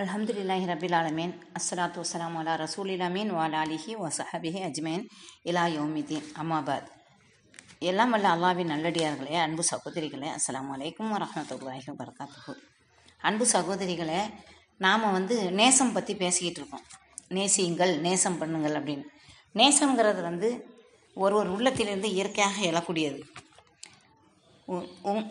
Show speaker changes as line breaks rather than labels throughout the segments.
அல்ஹம்துலில்லாஹி ரபில் ஆலமீன் அஸ்லாத்து வஸ்ஸலாமு அலா ரசூலில் அமீன் வாலா அலிஹி வசஹபிஹி அஜ்மேன் இலா யோமிதீன் அம்மாபாத் எல்லாம் வல்ல அல்லாவின் நல்லடியார்களே அன்பு சகோதரிகளே அஸ்ஸலாமு வலைக்கம் வரஹ்மத்துல்லாஹி வபரகாத்துஹு அன்பு சகோதரிகளே நாம் வந்து நேசம் பற்றி பேசிக்கிட்டு இருக்கோம். நேசியுங்கள் நேசம் பண்ணுங்கள் அப்படின்னு. நேசங்கிறது வந்து ஒரு ஒரு உள்ளத்திலிருந்து இயற்கையாக எழக்கூடியது.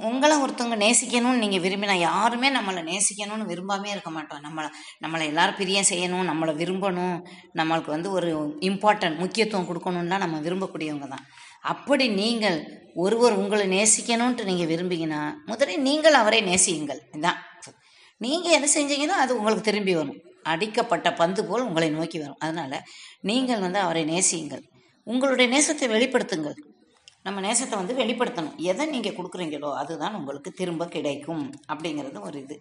உங்களை ஒருத்தவங்க நேசிக்கணும்னு நீங்கள் விரும்பினா யாருமே நம்மளை நேசிக்கணும்னு விரும்பாமே இருக்க மாட்டோம். நம்மளை நம்மளை எல்லாரும் பிரியம் செய்யணும் நம்மளை விரும்பணும் நம்மளுக்கு வந்து ஒரு இம்பார்ட்டன்ட் முக்கியத்துவம் கொடுக்கணும்லாம் நம்ம விரும்பக்கூடியவங்க தான். அப்படி நீங்கள் ஒருவர் உங்களை நேசிக்கணும்ன்ட்டு நீங்கள் விரும்பிங்கன்னா முதலில் நீங்கள் அவரை நேசியுங்கள். இதுதான் நீங்கள் எது செஞ்சீங்கன்னா அது உங்களுக்கு திரும்பி வரும். அடிக்கப்பட்ட பந்து போல் உங்களை நோக்கி வரும். அதனால் நீங்கள் வந்து அவரை நேசியுங்கள். உங்களுடைய நேசத்தை வெளிப்படுத்துங்கள். நம்ம நேசத்தை வந்து வெளிப்படுத்தணும். எதை நீங்கள் கொடுக்குறீங்களோ அதுதான் உங்களுக்கு திரும்ப கிடைக்கும் அப்படிங்கிறது ஒரு இது.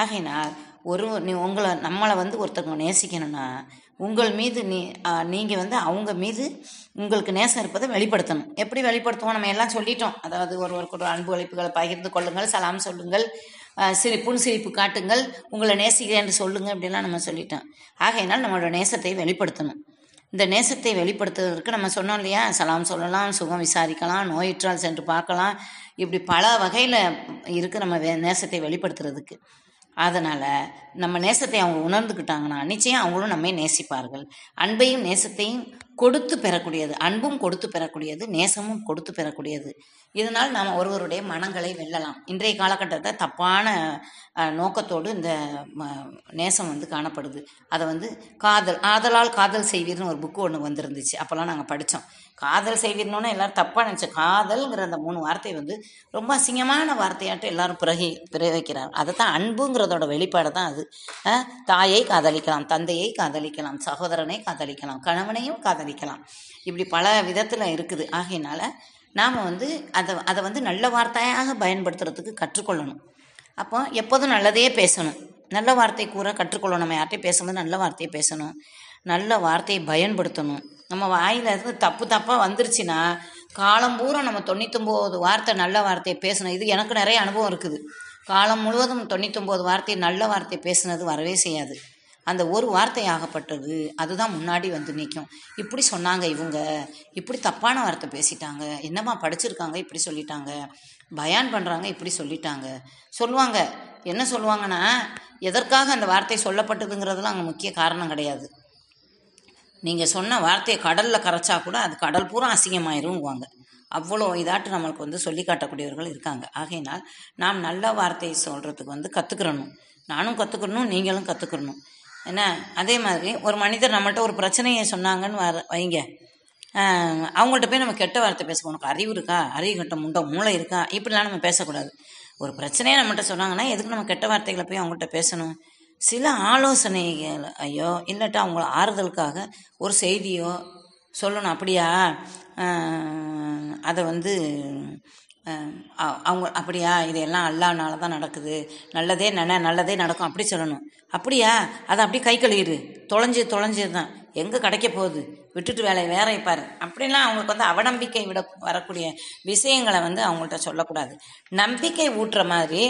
ஆகையினால் ஒரு நீ உங்களை நம்மளை வந்து ஒருத்தவங்க நேசிக்கணும்னா உங்கள் மீது நீ நீங்கள் வந்து அவங்க மீது உங்களுக்கு நேசம் இருப்பதை வெளிப்படுத்தணும். எப்படி வெளிப்படுத்துவோம்? நம்ம எல்லாம் சொல்லிட்டோம். அதாவது ஒருவருக்கு ஒரு அன்பு அழைப்புகளை பகிர்ந்து கொள்ளுங்கள் சலாம் சொல்லுங்கள் ஆஹ் சிரிப்பு காட்டுங்கள் உங்களை நேசிக்கிறேன் என்று சொல்லுங்கள் அப்படிலாம் நம்ம சொல்லிட்டோம். ஆகையினால் நம்மளோட நேசத்தை வெளிப்படுத்தணும். இந்த நேசத்தை வெளிப்படுத்துவதற்கு நம்ம சொன்னோம் இல்லையா? சலாம் சொல்லலாம் சுகம் விசாரிக்கலாம் நோயுற்றால் சென்று பார்க்கலாம். இப்படி பல வகையில் இருக்குது நம்ம வே- நேசத்தை வெளிப்படுத்துறதுக்கு. அதனால் நம்ம நேசத்தை அவங்க உணர்ந்துக்கிட்டாங்கன்னா நிச்சயம் அவங்களும் நம்மை நேசிப்பார்கள். அன்பையும் நேசத்தையும் கொடுத்து பெறக்கூடியது அன்பும் கொடுத்து பெறக்கூடியது நேசமும் கொடுத்து பெறக்கூடியது. இதனால் நாம் ஒருவருடைய மனங்களை வெல்லலாம். இன்றைய காலகட்டத்தில் தப்பான நோக்கத்தோடு இந்த ம, நேசம் வந்து காணப்படுது. அதை வந்து காதல் ஆதலால் காதல் செய்வீர்னு ஒரு புக்கு ஒன்று வந்திருந்துச்சு. அப்போல்லாம் நாங்கள் படித்தோம் காதல் செய்வீர்னோன்னு எல்லாரும் தப்பாக நினச்சோம் காதல்ங்கிற அந்த மூணு வார்த்தை வந்து ரொம்ப அசிங்கமான வார்த்தையாட்டு எல்லாரும் பிறகி பிரயோகிக்கிறார். அதை தான் அன்புங்கிறதோட வெளிப்பாடு தான் அது அஹ், தாயை காதலிக்கலாம் தந்தையை காதலிக்கலாம் சகோதரனை காதலிக்கலாம் கணவனையும் காதலிக்கலாம். இப்படி பல விதத்தில் இருக்குது. ஆகையினால நாம் வந்து அதை அதை வந்து நல்ல வார்த்தையாக பயன்படுத்துறதுக்கு கற்றுக்கொள்ளணும். அப்போ எப்போதும் நல்லதையே பேசணும். நல்ல வார்த்தை கூற கற்றுக்கொள்ளணும். நம்ம யார்கிட்டயும் பேசும்போது நல்ல வார்த்தையை பேசணும். நல்ல வார்த்தையை பயன்படுத்தணும். நம்ம வாயிலிருந்து தப்பு தப்பாக வந்துருச்சுன்னா காலம் பூரா நம்ம தொண்ணூத்தொம்போது வார்த்தை நல்ல வார்த்தையை பேசணும். இது எனக்கு நிறைய அனுபவம் இருக்குது. காலம் முழுவதும் தொண்ணூத்தொம்பது வார்த்தை நல்ல வார்த்தை பேசுனது வரவே செய்யாது. அந்த ஒரு வார்த்தை ஆகப்பட்டது அதுதான் முன்னாடி வந்து நிற்கும். இப்படி சொன்னாங்க இவங்க. இப்படி தப்பான வார்த்தை பேசிட்டாங்க. என்னம்மா படிச்சிருக்காங்க இப்படி சொல்லிட்டாங்க. பயான் பண்ணுறாங்க இப்படி சொல்லிட்டாங்க. சொல்லுவாங்க. என்ன சொல்லுவாங்கன்னா எதற்காக அந்த வார்த்தை சொல்லப்பட்டதுங்கிறதுலாம் அங்கே முக்கிய காரணம் கிடையாது. நீங்கள் சொன்ன வார்த்தையை கடலில் கரைச்சா கூட அது கடல் பூரா அசிங்கமாயிருங்குவாங்க அவ்வளோ இதாட்டு நம்மளுக்கு வந்து சொல்லி காட்டக்கூடியவர்கள் இருக்காங்க. ஆகையினால் நாம் நல்ல வார்த்தையை சொல்கிறதுக்கு வந்து கற்றுக்கிறணும் நானும் கற்றுக்கணும் நீங்களும் கற்றுக்கிறணும் என்ன? அதே மாதிரி ஒரு மனிதர் நம்மள்கிட்ட ஒரு பிரச்சனையை சொன்னாங்கன்னு வர வைங்க. அவங்கள்ட்ட போய் நம்ம கெட்ட வார்த்தை பேச உனக்கு அறிவு இருக்கா? அறிவு கட்ட முண்டை மூளை இருக்கா? இப்படிலாம் நம்ம பேசக்கூடாது. ஒரு பிரச்சனையை நம்மகிட்ட சொன்னாங்கன்னா எதுக்கு நம்ம கெட்ட வார்த்தைகளை போய் அவங்கள்ட்ட பேசணும்? சில ஆலோசனைகள் ஐயோ இல்லாட்டா அவங்கள ஆறுதலுக்காக ஒரு செய்தியோ சொல்லணும். அப்படியா? அதை வந்து அவங்க அப்படியா இதையெல்லாம் அல்லானால தான் நடக்குது. நல்லதே நன நல்லதே நடக்கும். அப்படி சொல்லணும். அப்படியா? அதை அப்படியே கை கழுவிடு. தொலைஞ்சு தொலைஞ்சது தான் எங்கே கிடைக்க போகுது? விட்டுட்டு வேலையை வேற பாரு. அப்படிலாம் அவங்களுக்கு வந்து அவநம்பிக்கை விட வரக்கூடிய விஷயங்களை வந்து அவங்கள்ட்ட சொல்லக்கூடாது. நம்பிக்கை ஊட்டுற மாதிரி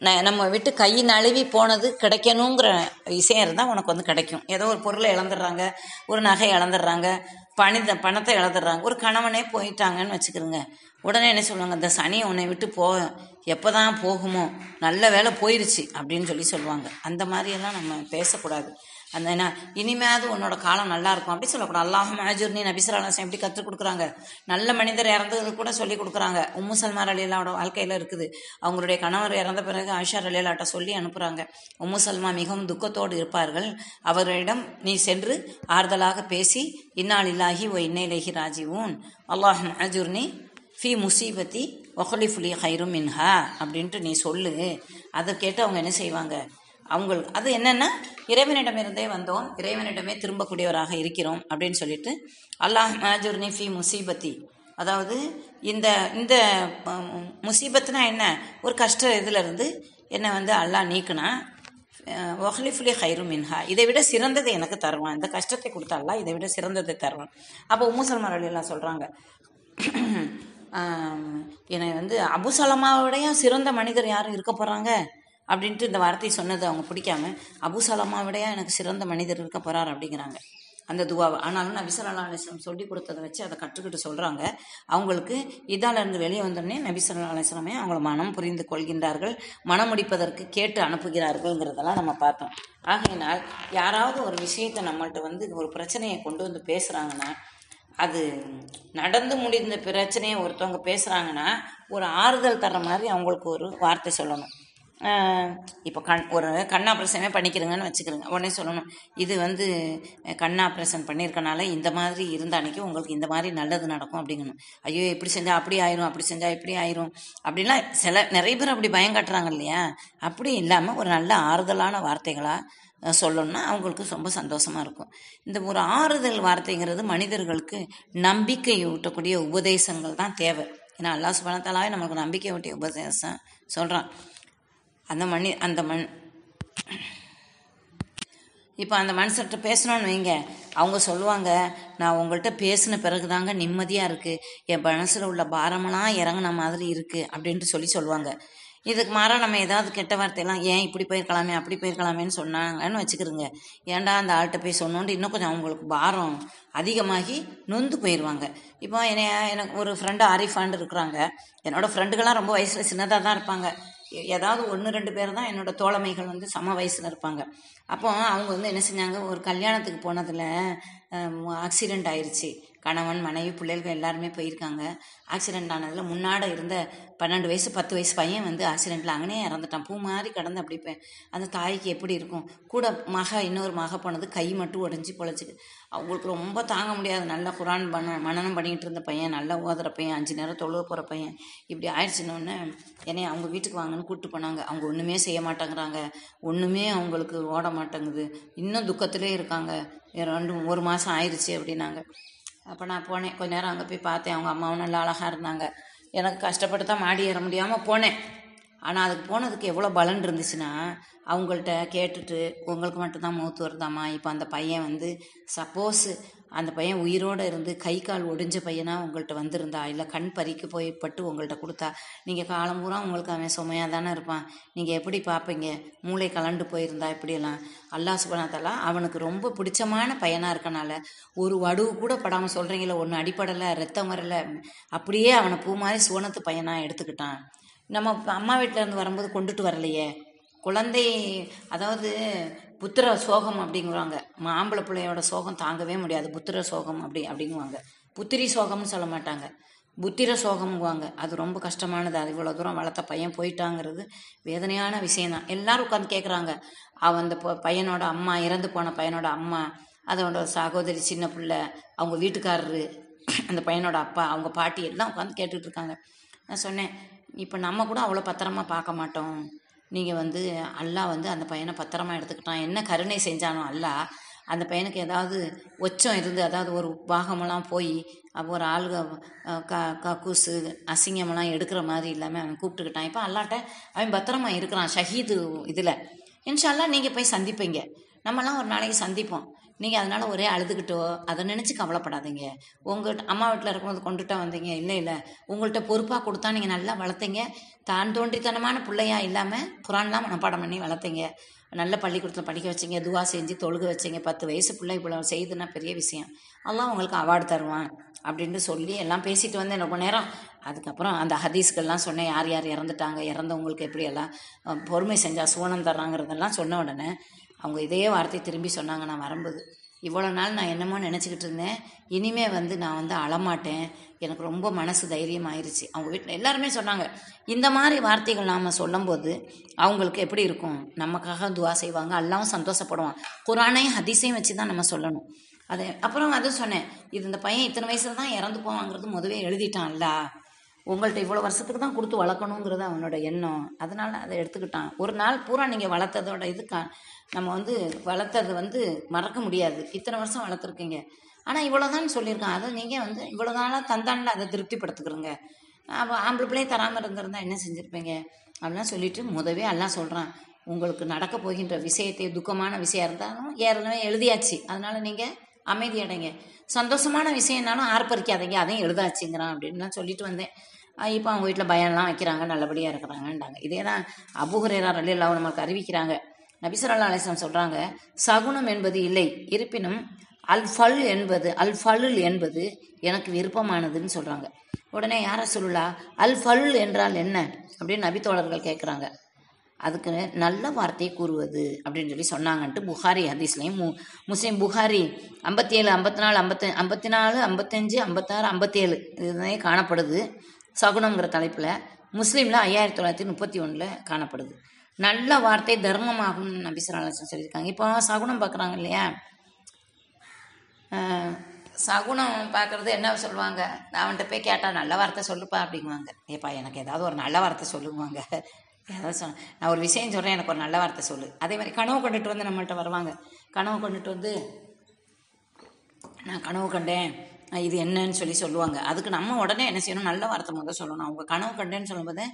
ந- நம்ம விட்டு கை நழுவி போனது கிடைக்கணுங்கிற விஷயம் இருந்தால் உனக்கு வந்து கிடைக்கும். ஏதோ ஒரு பொருளை இழந்துடுறாங்க ஒரு நகை இழந்துடுறாங்க பணித பணத்தை இழந்துடுறாங்க ஒரு கணவனே போயிட்டாங்கன்னு வச்சுக்கிறோங்க. உடனே என்ன சொல்லுவாங்க இந்த சனி உன்னை விட்டு போ எப்போ தான் போகுமோ நல்ல வேலை போயிருச்சு அப்படின்னு சொல்லி சொல்லுவாங்க. அந்த மாதிரியெல்லாம் நம்ம பேசக்கூடாது. அந்த என்ன இனிமையாவது உன்னோட காலம் நல்லா இருக்கும் அப்படி சொல்லக்கூடாது. அல்லாஹ் மேஜூர்னி நபிசராலாசம் எப்படி கற்றுக் கொடுக்குறாங்க. நல்ல மனிதர் இறந்தது கூட சொல்லி கொடுக்குறாங்க. உம்மு சல்மார் அலிலாவோட வாழ்க்கையில் இருக்குது. அவங்களுடைய கணவர் இறந்த பிறகு ஆஷார் அலிலாட்ட சொல்லி அனுப்புகிறாங்க உம்மு சல்மா மிகவும் துக்கத்தோடு இருப்பார்கள். அவர்களிடம் நீ சென்று ஆறுதலாக பேசி இன்னால் இல்லாஹி ஓ இன்னைலேஹி ராஜீவூன் அல்லாஹ் மேஜூர்னி ஃபி முசீபத்தி ஒஹலிஃபுலி ஹைரும் மின்ஹா. அப்படின்ட்டு நீ சொல்லு. அதை கேட்டு அவங்க என்ன செய்வாங்க? அவங்களுக்கு அது என்னென்னா இறைவனிடமிருந்தே வந்தோம் இறைவனிடமே திரும்பக்கூடியவராக இருக்கிறோம் அப்படின்னு சொல்லிட்டு அல்லாஹ் மாஜுர்னி ஃபி முசீபத்தி. அதாவது இந்த இந்த முசீபத்துனா என்ன? ஒரு கஷ்ட இதிலிருந்து என்னை வந்து அல்லாஹ் நீக்குனா ஒஹலிஃபுலி ஹைரு மின்ஹா. இதை விட சிறந்ததை எனக்கு தருவான். இந்த கஷ்டத்தை கொடுத்தா இதை விட சிறந்ததை தருவான். அப்போ உம்முசல்மார் அலிலாம் சொல்கிறாங்க என்னை வந்து அபுசலமாவுடைய சிறந்த மனிதர் யாரும் இருக்க போகிறாங்க அப்படின்ட்டு இந்த வார்த்தை சொன்னது அவங்க பிடிக்காம அபுசலமா விடையா எனக்கு சிறந்த மனிதர் இருக்க போறார் அப்படிங்கிறாங்க. அந்த துவாவை. ஆனாலும் நபி ஸல்லல்லாஹு அலைஹி சொல்லி கொடுத்ததை வச்சு அதை கற்றுக்கிட்டு சொல்கிறாங்க அவங்களுக்கு இதால இருந்து வெளியே வந்தோடனே நபி ஸல்லல்லாஹு அலைஹி அவங்கள மனம் புரிந்து கொள்கின்றார்கள். மனம் முடிப்பதற்கு கேட்டு அனுப்புகிறார்கள்ங்கிறதெல்லாம் நம்ம பார்த்தோம். ஆகையினால் யாராவது ஒரு விஷயத்தை நம்மள்ட்ட வந்து ஒரு பிரச்சனையை கொண்டு வந்து பேசுகிறாங்கன்னா அது நடந்து முடிந்த பிரச்சனையை ஒருத்தவங்க பேசுகிறாங்கன்னா ஒரு ஆறுதல் தர்ற மாதிரி அவங்களுக்கு ஒரு வார்த்தை சொல்லணும். இப்போ கண் ஒரு கண் ஆப்ரேஷனே பண்ணிக்கிறேங்கன்னு வச்சுக்கிறேங்க. உடனே சொல்லணும் இது வந்து கண் ஆப்ரேஷன் பண்ணியிருக்கனால இந்த மாதிரி இருந்த அன்னைக்கு உங்களுக்கு இந்த மாதிரி நல்லது நடக்கும் அப்படிங்கணும். ஐயோ இப்படி செஞ்சால் அப்படி ஆயிரும் அப்படி செஞ்சால் இப்படி ஆயிரும். அப்படிலாம் சில நிறைய பேர் அப்படி பயம் காட்டுறாங்க இல்லையா? அப்படி இல்லாமல் ஒரு நல்ல ஆறுதலான வார்த்தைகளாக சொல்லணும்னா அவங்களுக்கு ரொம்ப சந்தோஷமாக இருக்கும். இந்த ஒரு ஆறுதல் வார்த்தைங்கிறது மனிதர்களுக்கு நம்பிக்கை ஊட்டக்கூடிய உபதேசங்கள் தான் தேவை. ஏன்னா அல்லாஹ் சுபனத்தாலாவே நமக்கு நம்பிக்கை ஊட்டிய உபதேசம் சொல்கிறான் அந்த மணி அந்த மண் இப்போ அந்த மனுஷர்கிட்ட பேசணும்னு வைங்க. அவங்க சொல்லுவாங்க நான் உங்கள்கிட்ட பேசின பிறகு தாங்க நிம்மதியாக இருக்குது என் மனசில் உள்ள பாரமெல்லாம் இறங்கின மாதிரி இருக்குது அப்படின்ட்டு சொல்லி சொல்லுவாங்க. இதுக்கு மாறாக நம்ம ஏதாவது கெட்ட வார்த்தையெல்லாம் ஏன் இப்படி போயிருக்கலாமே அப்படி போயிருக்கலாமேன்னு சொன்னாங்கன்னு வச்சுக்கிறோங்க ஏன்டா அந்த ஆள்கிட்ட போய் சொன்னோன்ட்டு இன்னும் கொஞ்சம் அவங்களுக்கு பாரம் அதிகமாகி நொந்து போயிடுவாங்க இப்போ என்னைய எனக்கு ஒரு ஃப்ரெண்டு ஆரிஃபாண்டு இருக்கிறாங்க. என்னோடய ஃப்ரெண்டுகள்லாம் ரொம்ப வயசில் சின்னதாக தான் இருப்பாங்க. ஏதாவது ஒன்று ரெண்டு பேர் தான் என்னோட தோழமைகள் வந்து சம வயசில் இருப்பாங்க. அப்போ அவங்க வந்து என்ன செஞ்சாங்க ஒரு கல்யாணத்துக்கு போனதில் ஆக்சிடெண்ட் ஆயிடுச்சு கணவன் மனைவி பிள்ளைகள் எல்லாருமே போயிருக்காங்க. ஆக்சிடெண்ட் ஆனதில் முன்னாட இருந்த பன்னெண்டு வயசு பத்து வயசு பையன் வந்து ஆக்சிடெண்ட்டில் அங்கனே இறந்துட்டான். பூ மாதிரி கடந்து அப்படி அந்த தாய்க்கு எப்படி இருக்கும்? கூட மக இன்னொரு மக போனது கை மட்டும் உடஞ்சி பொழைச்சிக்கு அவங்களுக்கு ரொம்ப தாங்க முடியாது. நல்ல குரான் பண்ண மனனம் பண்ணிகிட்டு இருந்த பையன் நல்லா ஓதுற பையன் அஞ்சு நேரம் தொழுவ போகிற பையன். இப்படி ஆயிடுச்சுன்னொன்னே என்னைய அவங்க வீட்டுக்கு வாங்கன்னு கூப்பிட்டு போனாங்க. அவங்க ஒன்றுமே செய்ய மாட்டேங்கிறாங்க. ஒன்றுமே அவங்களுக்கு ஓட மாட்டேங்குது. இன்னும் துக்கத்திலே இருக்காங்க. ரெண்டு ஒரு மாதம் ஆயிடுச்சு அப்படின்னாங்க. அப்போ நான் போனேன். கொஞ்ச நேரம் அங்கே போய் பார்த்தேன். அவங்க அம்மாவும் நல்லா அழகாக இருந்தாங்க. எனக்கு கஷ்டப்பட்டு தான் மாடி ஏற முடியாமல் போனேன். ஆனால் அதுக்கு போனதுக்கு எவ்வளோ பலன் இருந்துச்சுன்னா அவங்கள்ட்ட கேட்டுட்டு உங்களுக்கு மட்டும்தான் மூத்து வருதாம்மா? இப்போ அந்த பையன் வந்து சப்போஸு அந்த பையன் உயிரோடு இருந்து கை கால் ஒடிஞ்ச பையனாக உங்கள்கிட்ட வந்திருந்தா? இல்லை கண் பறிக்கு போய் பட்டு உங்கள்கிட்ட கொடுத்தா? நீங்கள் காலம் பூரா உங்களுக்கு அவன் சுமையாக தானே இருப்பான். நீங்கள் எப்படி பார்ப்பீங்க மூளை கலண்டு போயிருந்தா இப்படியெல்லாம் அல்லாஹ் சுபனாத்தலா அவனுக்கு ரொம்ப பிடிச்சமான பையனாக இருக்கனால ஒரு வடுவு கூட படாமல் சொல்கிறீங்களே ஒன்று அடிப்படலை ரத்தம் வரலை அப்படியே அவனை பூ மாதிரி சுவனத்து பையனாக எடுத்துக்கிட்டான். நம்ம அம்மா வீட்டில் இருந்து வரும்போது கொண்டுட்டு வரலையே. குழந்தை அதாவது புத்திர சோகம் அப்படிங்குவாங்க. ஆம்பளை பிள்ளையோட சோகம் தாங்கவே முடியாது. புத்திர சோகம் அப்படி அப்படிங்குவாங்க. புத்திரி சோகம்னு சொல்ல மாட்டாங்க. புத்திர சோகம்ங்குவாங்க. அது ரொம்ப கஷ்டமானது. அது இவ்வளோ தூரம் வளர்த்த பையன் போயிட்டாங்கிறது வேதனையான விஷயம்தான். எல்லாரும் உட்காந்து கேட்குறாங்க அவன் அந்த பையனோட அம்மா இறந்து போன பையனோட அம்மா அதோட சகோதரி சின்ன பிள்ளை அவங்க வீட்டுக்காரரு அந்த பையனோட அப்பா அவங்க பாட்டி எல்லாம் உட்காந்து கேட்டுட்ருக்காங்க நான் சொன்னேன் இப்போ நம்ம கூட அவ்வளோ பத்திரமா பார்க்க மாட்டோம். நீங்கள் வந்து அல்லாஹ் வந்து அந்த பையனை பத்திரமா எடுத்துக்கிட்டான் என்ன கருணை செஞ்சானோ அல்லாஹ் அந்த பையனுக்கு ஏதாவது ஒச்சம் இருந்து அதாவது ஒரு பாகமெல்லாம் போய் அப்போ ஒரு ஆளுக க கக்கூசு அசிங்கமெல்லாம் எடுக்கிற மாதிரி இல்லாமல் அவன் கூப்பிட்டுக்கிட்டான். இப்போ அல்லாட்ட அவன் பத்திரமா இருக்கிறான் ஷஹீது இதில். இன்ஷால்லா நீங்கள் போய் சந்திப்பீங்க. நம்மலாம் ஒரு நாளைக்கு சந்திப்போம். நீங்கள் அதனால் ஒரே அழுதுகிட்டோ அதை நினச்சி கவலைப்படாதீங்க. உங்கள் அம்மா வீட்டில் இருக்கும்போது கொண்டுட்டா வந்தீங்க? இல்லை இல்லை. உங்கள்கிட்ட பொறுப்பாக கொடுத்தா நீங்கள் நல்லா வளர்த்தீங்க. தான் தோன்றித்தனமான பிள்ளையா இல்லாமல் குரான்லாம் மனப்பாடம் பண்ணி வளர்த்தீங்க. நல்ல பள்ளிக்கூடத்தில் படிக்க வச்சீங்க துவா செஞ்சு தொழுக வச்சீங்க பத்து வயசு பிள்ளை இவ்வளோ செய்யுதுன்னா பெரிய விஷயம். அதெல்லாம் உங்களுக்கு அவார்டு தருவான் அப்படின்னு சொல்லி எல்லாம் பேசிட்டு வந்தேன் ரொம்ப நேரம். அதுக்கப்புறம் அந்த ஹதீஸ்கள்லாம் சொன்னேன் யார் யார் இறந்துட்டாங்க இறந்தவங்களுக்கு எப்படி எல்லாம் பொறுமை செஞ்சால் சுவனம் தர்றாங்கிறதெல்லாம் சொன்ன உடனே அவங்க இதே வார்த்தை திரும்பி சொன்னாங்க நான் வரும்போது. இவ்வளோ நாள் நான் என்னமோ நினச்சிக்கிட்டு இருந்தேன். இனிமே வந்து நான் வந்து அழமாட்டேன். எனக்கு ரொம்ப மனசு தைரியம் ஆயிடுச்சு அவங்க வீட்டில் எல்லாருமே சொன்னாங்க. இந்த மாதிரி வார்த்தைகள் நாம் சொல்லும்போது அவங்களுக்கு எப்படி இருக்கும்? நமக்காக துவா செய்வாங்க. எல்லாம் சந்தோஷப்படுவான். குரானையும் ஹதிசையும் வச்சு தான் நம்ம சொல்லணும். அது அப்புறம் அது சொன்னேன். இது இந்த பையன் இத்தனை வயசுல தான் இறந்து போவாங்கிறது முதவே எழுதிட்டான்ல. உங்கள்கிட்ட இவ்வளோ வருஷத்துக்கு தான் கொடுத்து வளர்க்கணுங்கிறது அவனோட எண்ணம். அதனால் அதை எடுத்துக்கிட்டான். ஒரு நாள் பூரா நீங்கள் வளர்த்ததோட இதுக்கா நம்ம வந்து வளர்த்தது வந்து மறக்க முடியாது. இத்தனை வருஷம் வளர்த்துருக்கீங்க. ஆனால் இவ்வளோதான் சொல்லியிருக்கான். அதை நீங்கள் வந்து இவ்வளோ நாளாக தந்தான்ல அதை திருப்திப்படுத்துக்கிறோங்க. அப்போ ஆம்பளை பிள்ளையை தராமல் இருந்திருந்தா என்ன செஞ்சுருப்பீங்க? அப்படிலாம் சொல்லிட்டு முதவே எல்லாம் சொல்கிறான் உங்களுக்கு நடக்க போகின்ற விஷயத்தை துக்கமான விஷயம் இருந்தாலும் ஏற்கனவே எழுதியாச்சு. அதனால் நீங்கள் அமைதி அடைங்க சந்தோஷமான விஷயம்னாலும் ஆர்ப்பரிக்காதீங்க. அதையும் எழுதாச்சுங்கிறான் அப்படின்லாம் சொல்லிட்டு வந்தேன். இப்போ அவங்க வீட்டில் பயன்லாம் வைக்கிறாங்க நல்லபடியாக இருக்கிறாங்கன்றாங்க. இதே தான் அபுஹுரேரா ரலியல்லாஹு நம்மளுக்கு அறிவிக்கிறாங்க. நபிசரல்லா அலிஸ்லாம் சொல்கிறாங்க சகுனம் என்பது இல்லை இருப்பினும் அல் ஃபல் என்பது அல் ஃபலுல் என்பது எனக்கு விருப்பமானதுன்னு சொல்கிறாங்க உடனே யாரை சொல்லலா அல் ஃபல் என்றால் என்ன? அப்படின்னு நபித்தோழர்கள் கேட்குறாங்க அதுக்கு நல்ல வார்த்தையை கூறுவது அப்படின்னு சொல்லி சொன்னாங்கன்ட்டு புகாரி ஹதீஸ்லையும் மு முஸ்லீம் புகாரி ஐம்பத்தி ஏழு ஐம்பத்தி நாலு ஐம்பத்தி ஐம்பத்தி நாலு ஐம்பத்தஞ்சு ஐம்பத்தாறு ஐம்பத்தேழு இதுதான் காணப்படுது. சகுனம்ங்கிற தலைப்பில் முஸ்லீமில் ஐயாயிரத்தி தொள்ளாயிரத்தி முப்பத்தி ஒன்றில் காணப்படுது. நல்ல வார்த்தை தர்மமாகும் நபிசராலசன் சொல்லியிருக்காங்க. இப்போ சகுனம் பார்க்குறாங்க இல்லையா? சகுனம் பார்க்குறது என்ன சொல்லுவாங்க? நான் அவன்கிட்ட போய் கேட்டால் நல்ல வார்த்தை சொல்லுப்பா அப்படிங்குவாங்க. ஏப்பா எனக்கு ஏதாவது ஒரு நல்ல வார்த்தை சொல்லுவாங்க. ஏதாவது சொன்ன நான் ஒரு விஷயம் சொல்கிறேன் எனக்கு ஒரு நல்ல வார்த்தை சொல்லு. அதே மாதிரி கனவு கொண்டுட்டு வந்து நம்மள்கிட்ட வருவாங்க. கனவு கொண்டுட்டு வந்து நான் கனவு கண்டேன். இது என்னன்னு சொல்லி சொல்லுவாங்க. அதுக்கு நம்ம உடனே என்ன செய்யணும்? நல்ல வார்த்தை முதல் சொல்லணும். அவங்க கனவு கண்டேன்னு சொல்லும்போது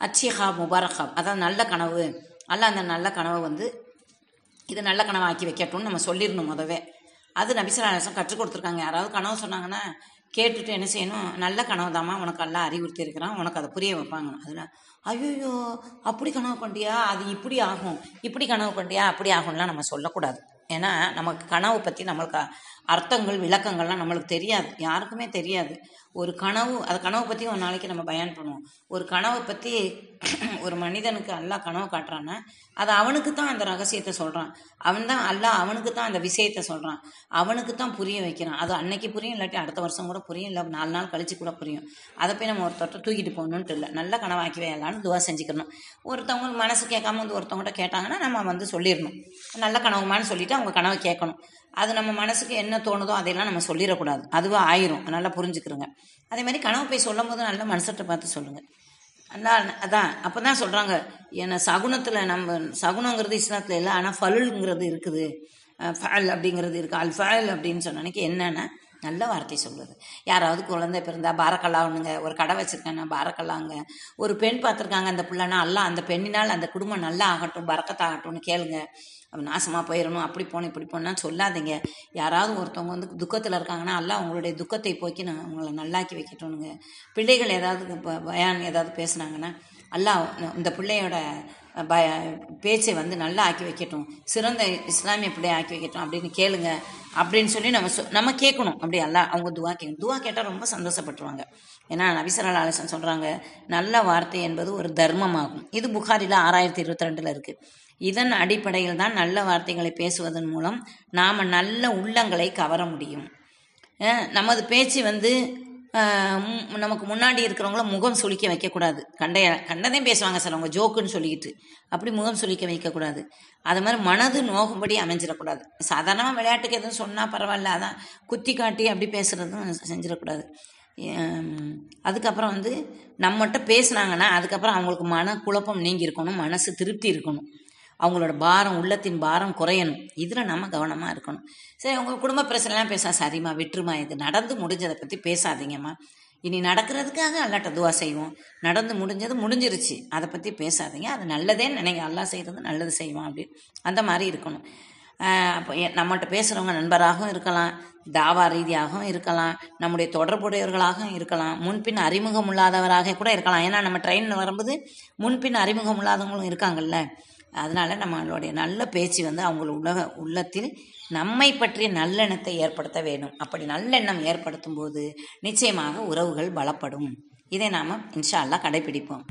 அச்சிஹா முபாரகாப் அதாவது நல்ல கனவு. அல்ல அந்த நல்ல கனவை வந்து இது நல்ல கனவாக்கி வைக்கட்டும்னு நம்ம சொல்லிடணும் முதவே. அது நபிசராசம் கற்றுக் கொடுத்துருக்காங்க. யாராவது கனவு சொன்னாங்கன்னா கேட்டுட்டு என்ன செய்யணும்? நல்ல கனவு தாம்மா உனக்கு எல்லாம் அறிவுறுத்தி இருக்கிறான். உனக்கு அதை புரிய வைப்பாங்க. அதில் ஐயோயோ அப்படி கனவு கண்டியா? அது இப்படி ஆகும். இப்படி கனவு கண்டியா? அப்படி ஆகும்லாம் நம்ம சொல்லக்கூடாது. ஏன்னா நமக்கு கனவு பற்றி நம்மளுக்கு அர்த்தங்கள் விளக்கங்கள்லாம் நம்மளுக்கு தெரியாது. யாருக்குமே தெரியாது. ஒரு கனவு அது கனவை பற்றி ஒரு நாளைக்கு நம்ம பயன் பண்ணுவோம். ஒரு கனவை பற்றி ஒரு மனிதனுக்கு அல்லா கனவு காட்டுறான்னா அது அவனுக்கு தான் அந்த ரகசியத்தை சொல்கிறான் அவன் தான் அல்லாஹ் அவனுக்கு தான் அந்த விஷயத்தை சொல்கிறான் அவனுக்கு தான் புரிய வைக்கிறான். அது அன்னைக்கு புரியும் இல்லாட்டி அடுத்த வருஷம் கூட புரியும் இல்லை நாலு நாள் கழிச்சு கூட புரியும். அதை போய் நம்ம ஒருத்தர்கிட்ட தூக்கிட்டு போகணுன்ட்டு இல்லை. நல்ல கனவாக்கி வையலான்னு துவா செஞ்சுக்கணும். ஒருத்தவங்க மனசு கேட்காம வந்து ஒருத்தவங்ககிட்ட கேட்டாங்கன்னா நம்ம வந்து சொல்லிடணும். நல்ல கனவுமான்னு சொல்லிட்டு அவங்க கனவை கேட்கணும். அது நம்ம மனசுக்கு என்ன தோணுதோ அதையெல்லாம் நம்ம சொல்லிடக்கூடாது. அதுவாக ஆயிரும். நல்லா புரிஞ்சுக்கிறோங்க. அதே மாதிரி கனவு போய் சொல்லும் போது நல்ல மனசர்கிட்ட பார்த்து சொல்லுங்கள் நல்லா அதான் அப்போ தான் சொல்கிறாங்க ஏன்னா சகுனத்தில் நம்ம சகுனங்கிறது இஸ்லாத்தில் இல்லை ஆனால் ஃபலுங்கிறது இருக்குது. ஃபல் அப்படிங்கிறது இருக்குது அல் ஃபல் அப்படின்னு சொன்னனைக்கு என்னென்னா நல்ல வார்த்தை சொல்வது யாராவது குழந்தை பிறந்தா பாரக்கல்லாவுனுங்க ஒரு கடை வச்சுருக்காங்க பாரக்கல்லாங்க. ஒரு பெண் பார்த்துருக்காங்க அந்த பிள்ளைனா அல்ல அந்த பெண்ணினால் அந்த குடும்பம் நல்லா ஆகட்டும் பறக்கத்தாகட்டும்னு கேளுங்க. அவன் நாசமாக போயிடணும் அப்படி போகணும் இப்படி போனால் சொல்லாதீங்க. யாராவது ஒருத்தவங்க வந்து துக்கத்தில் இருக்காங்கன்னா எல்லாம் அவங்களுடைய துக்கத்தை போக்கி நான் அவங்கள நல்லாக்கி வைக்கட்டணுங்க பிள்ளைகள் ஏதாவது பயான் ஏதாவது பேசுனாங்கன்னா எல்லாம் இந்த பிள்ளையோட பய பேச்சை வந்து நல்லா ஆக்கி வைக்கட்டும். சிறந்த இஸ்லாமிய பிள்ளையை ஆக்கி வைக்கட்டும் அப்படின்னு கேளுங்க. அப்படின்னு சொல்லி நம்ம சொ நம்ம கேட்கணும். அப்படி அல்ல அவங்க துவா கேட்கணும். துவா கேட்டால் ரொம்ப சந்தோஷப்பட்டுருவாங்க. ஏன்னா நபிசரல் ஆலசன் சொல்கிறாங்க நல்ல வார்த்தை என்பது ஒரு தர்மமாகும். இது புகாரில் ஆறாயிரத்தி இருபத்தி ரெண்டில் இருக்குது இதன் அடிப்படையில் தான் நல்ல வார்த்தைகளை பேசுவதன் மூலம் நாம் நல்ல உள்ளங்களை கவர முடியும். நமது பேச்சு வந்து நமக்கு முன்னாடி இருக்கிறவங்கள முகம் சுளிக்க வைக்கக்கூடாது. கண்டைய கண்டதையும் பேசுவாங்க சிலவங்க ஜோக்குன்னு சொல்லிக்கிட்டு. அப்படி முகம் சுளிக்க வைக்கக்கூடாது. அது மாதிரி மனது நோகும்படி அமைஞ்சிடக்கூடாது. சாதாரணமாக விளையாட்டுக்கு எதுவும் சொன்னால் பரவாயில்ல அதான் குத்தி காட்டி அப்படி பேசுகிறதும் செஞ்சிடக்கூடாது. அதுக்கப்புறம் வந்து நம்மகிட்ட பேசுனாங்கன்னா அதுக்கப்புறம் அவங்களுக்கு மன குழப்பம் நீங்கி இருக்கணும் மனசு திருப்தி இருக்கணும். அவங்களோட பாரம் உள்ளத்தின் பாரம் குறையணும். இதில் நம்ம கவனமாக இருக்கணும். சரி உங்கள் குடும்ப பிரச்சனைலாம் பேச சரிம்மா விட்டுருமா இது நடந்து முடிஞ்சதை பற்றி பேசாதீங்கம்மா. இனி நடக்கிறதுக்காக அல்லாட்ட துவா செய்வோம். நடந்து முடிஞ்சது முடிஞ்சிருச்சு. அதை பற்றி பேசாதீங்க. அது நல்லதே நினைங்க. அல்லா செய்கிறது நல்லது செய்வோம் அப்படின்னு அந்த மாதிரி இருக்கணும். அப்போ நம்மகிட்ட பேசுகிறவங்க நண்பராகவும் இருக்கலாம். தாவா ரீதியாகவும் இருக்கலாம். நம்முடைய தொடர்புடையவர்களாகவும் இருக்கலாம். முன்பின் அறிமுகம் இல்லாதவராக கூட இருக்கலாம். ஏன்னா நம்ம ட்ரெயினில் வரும்போது முன்பின் அறிமுகம் இல்லாதவங்களும் இருக்காங்கல்ல. அதனால நம்மளுடைய நல்ல பேச்சு வந்து அவங்கள உலக உள்ளத்தில் நம்மை பற்றிய நல்லெண்ணத்தை ஏற்படுத்த வேண்டும் அப்படி நல்லெண்ணம் ஏற்படுத்தும் போது நிச்சயமாக உறவுகள் பலப்படும். இதை நாம் இன்ஷா அல்லா கடைபிடிப்போம்.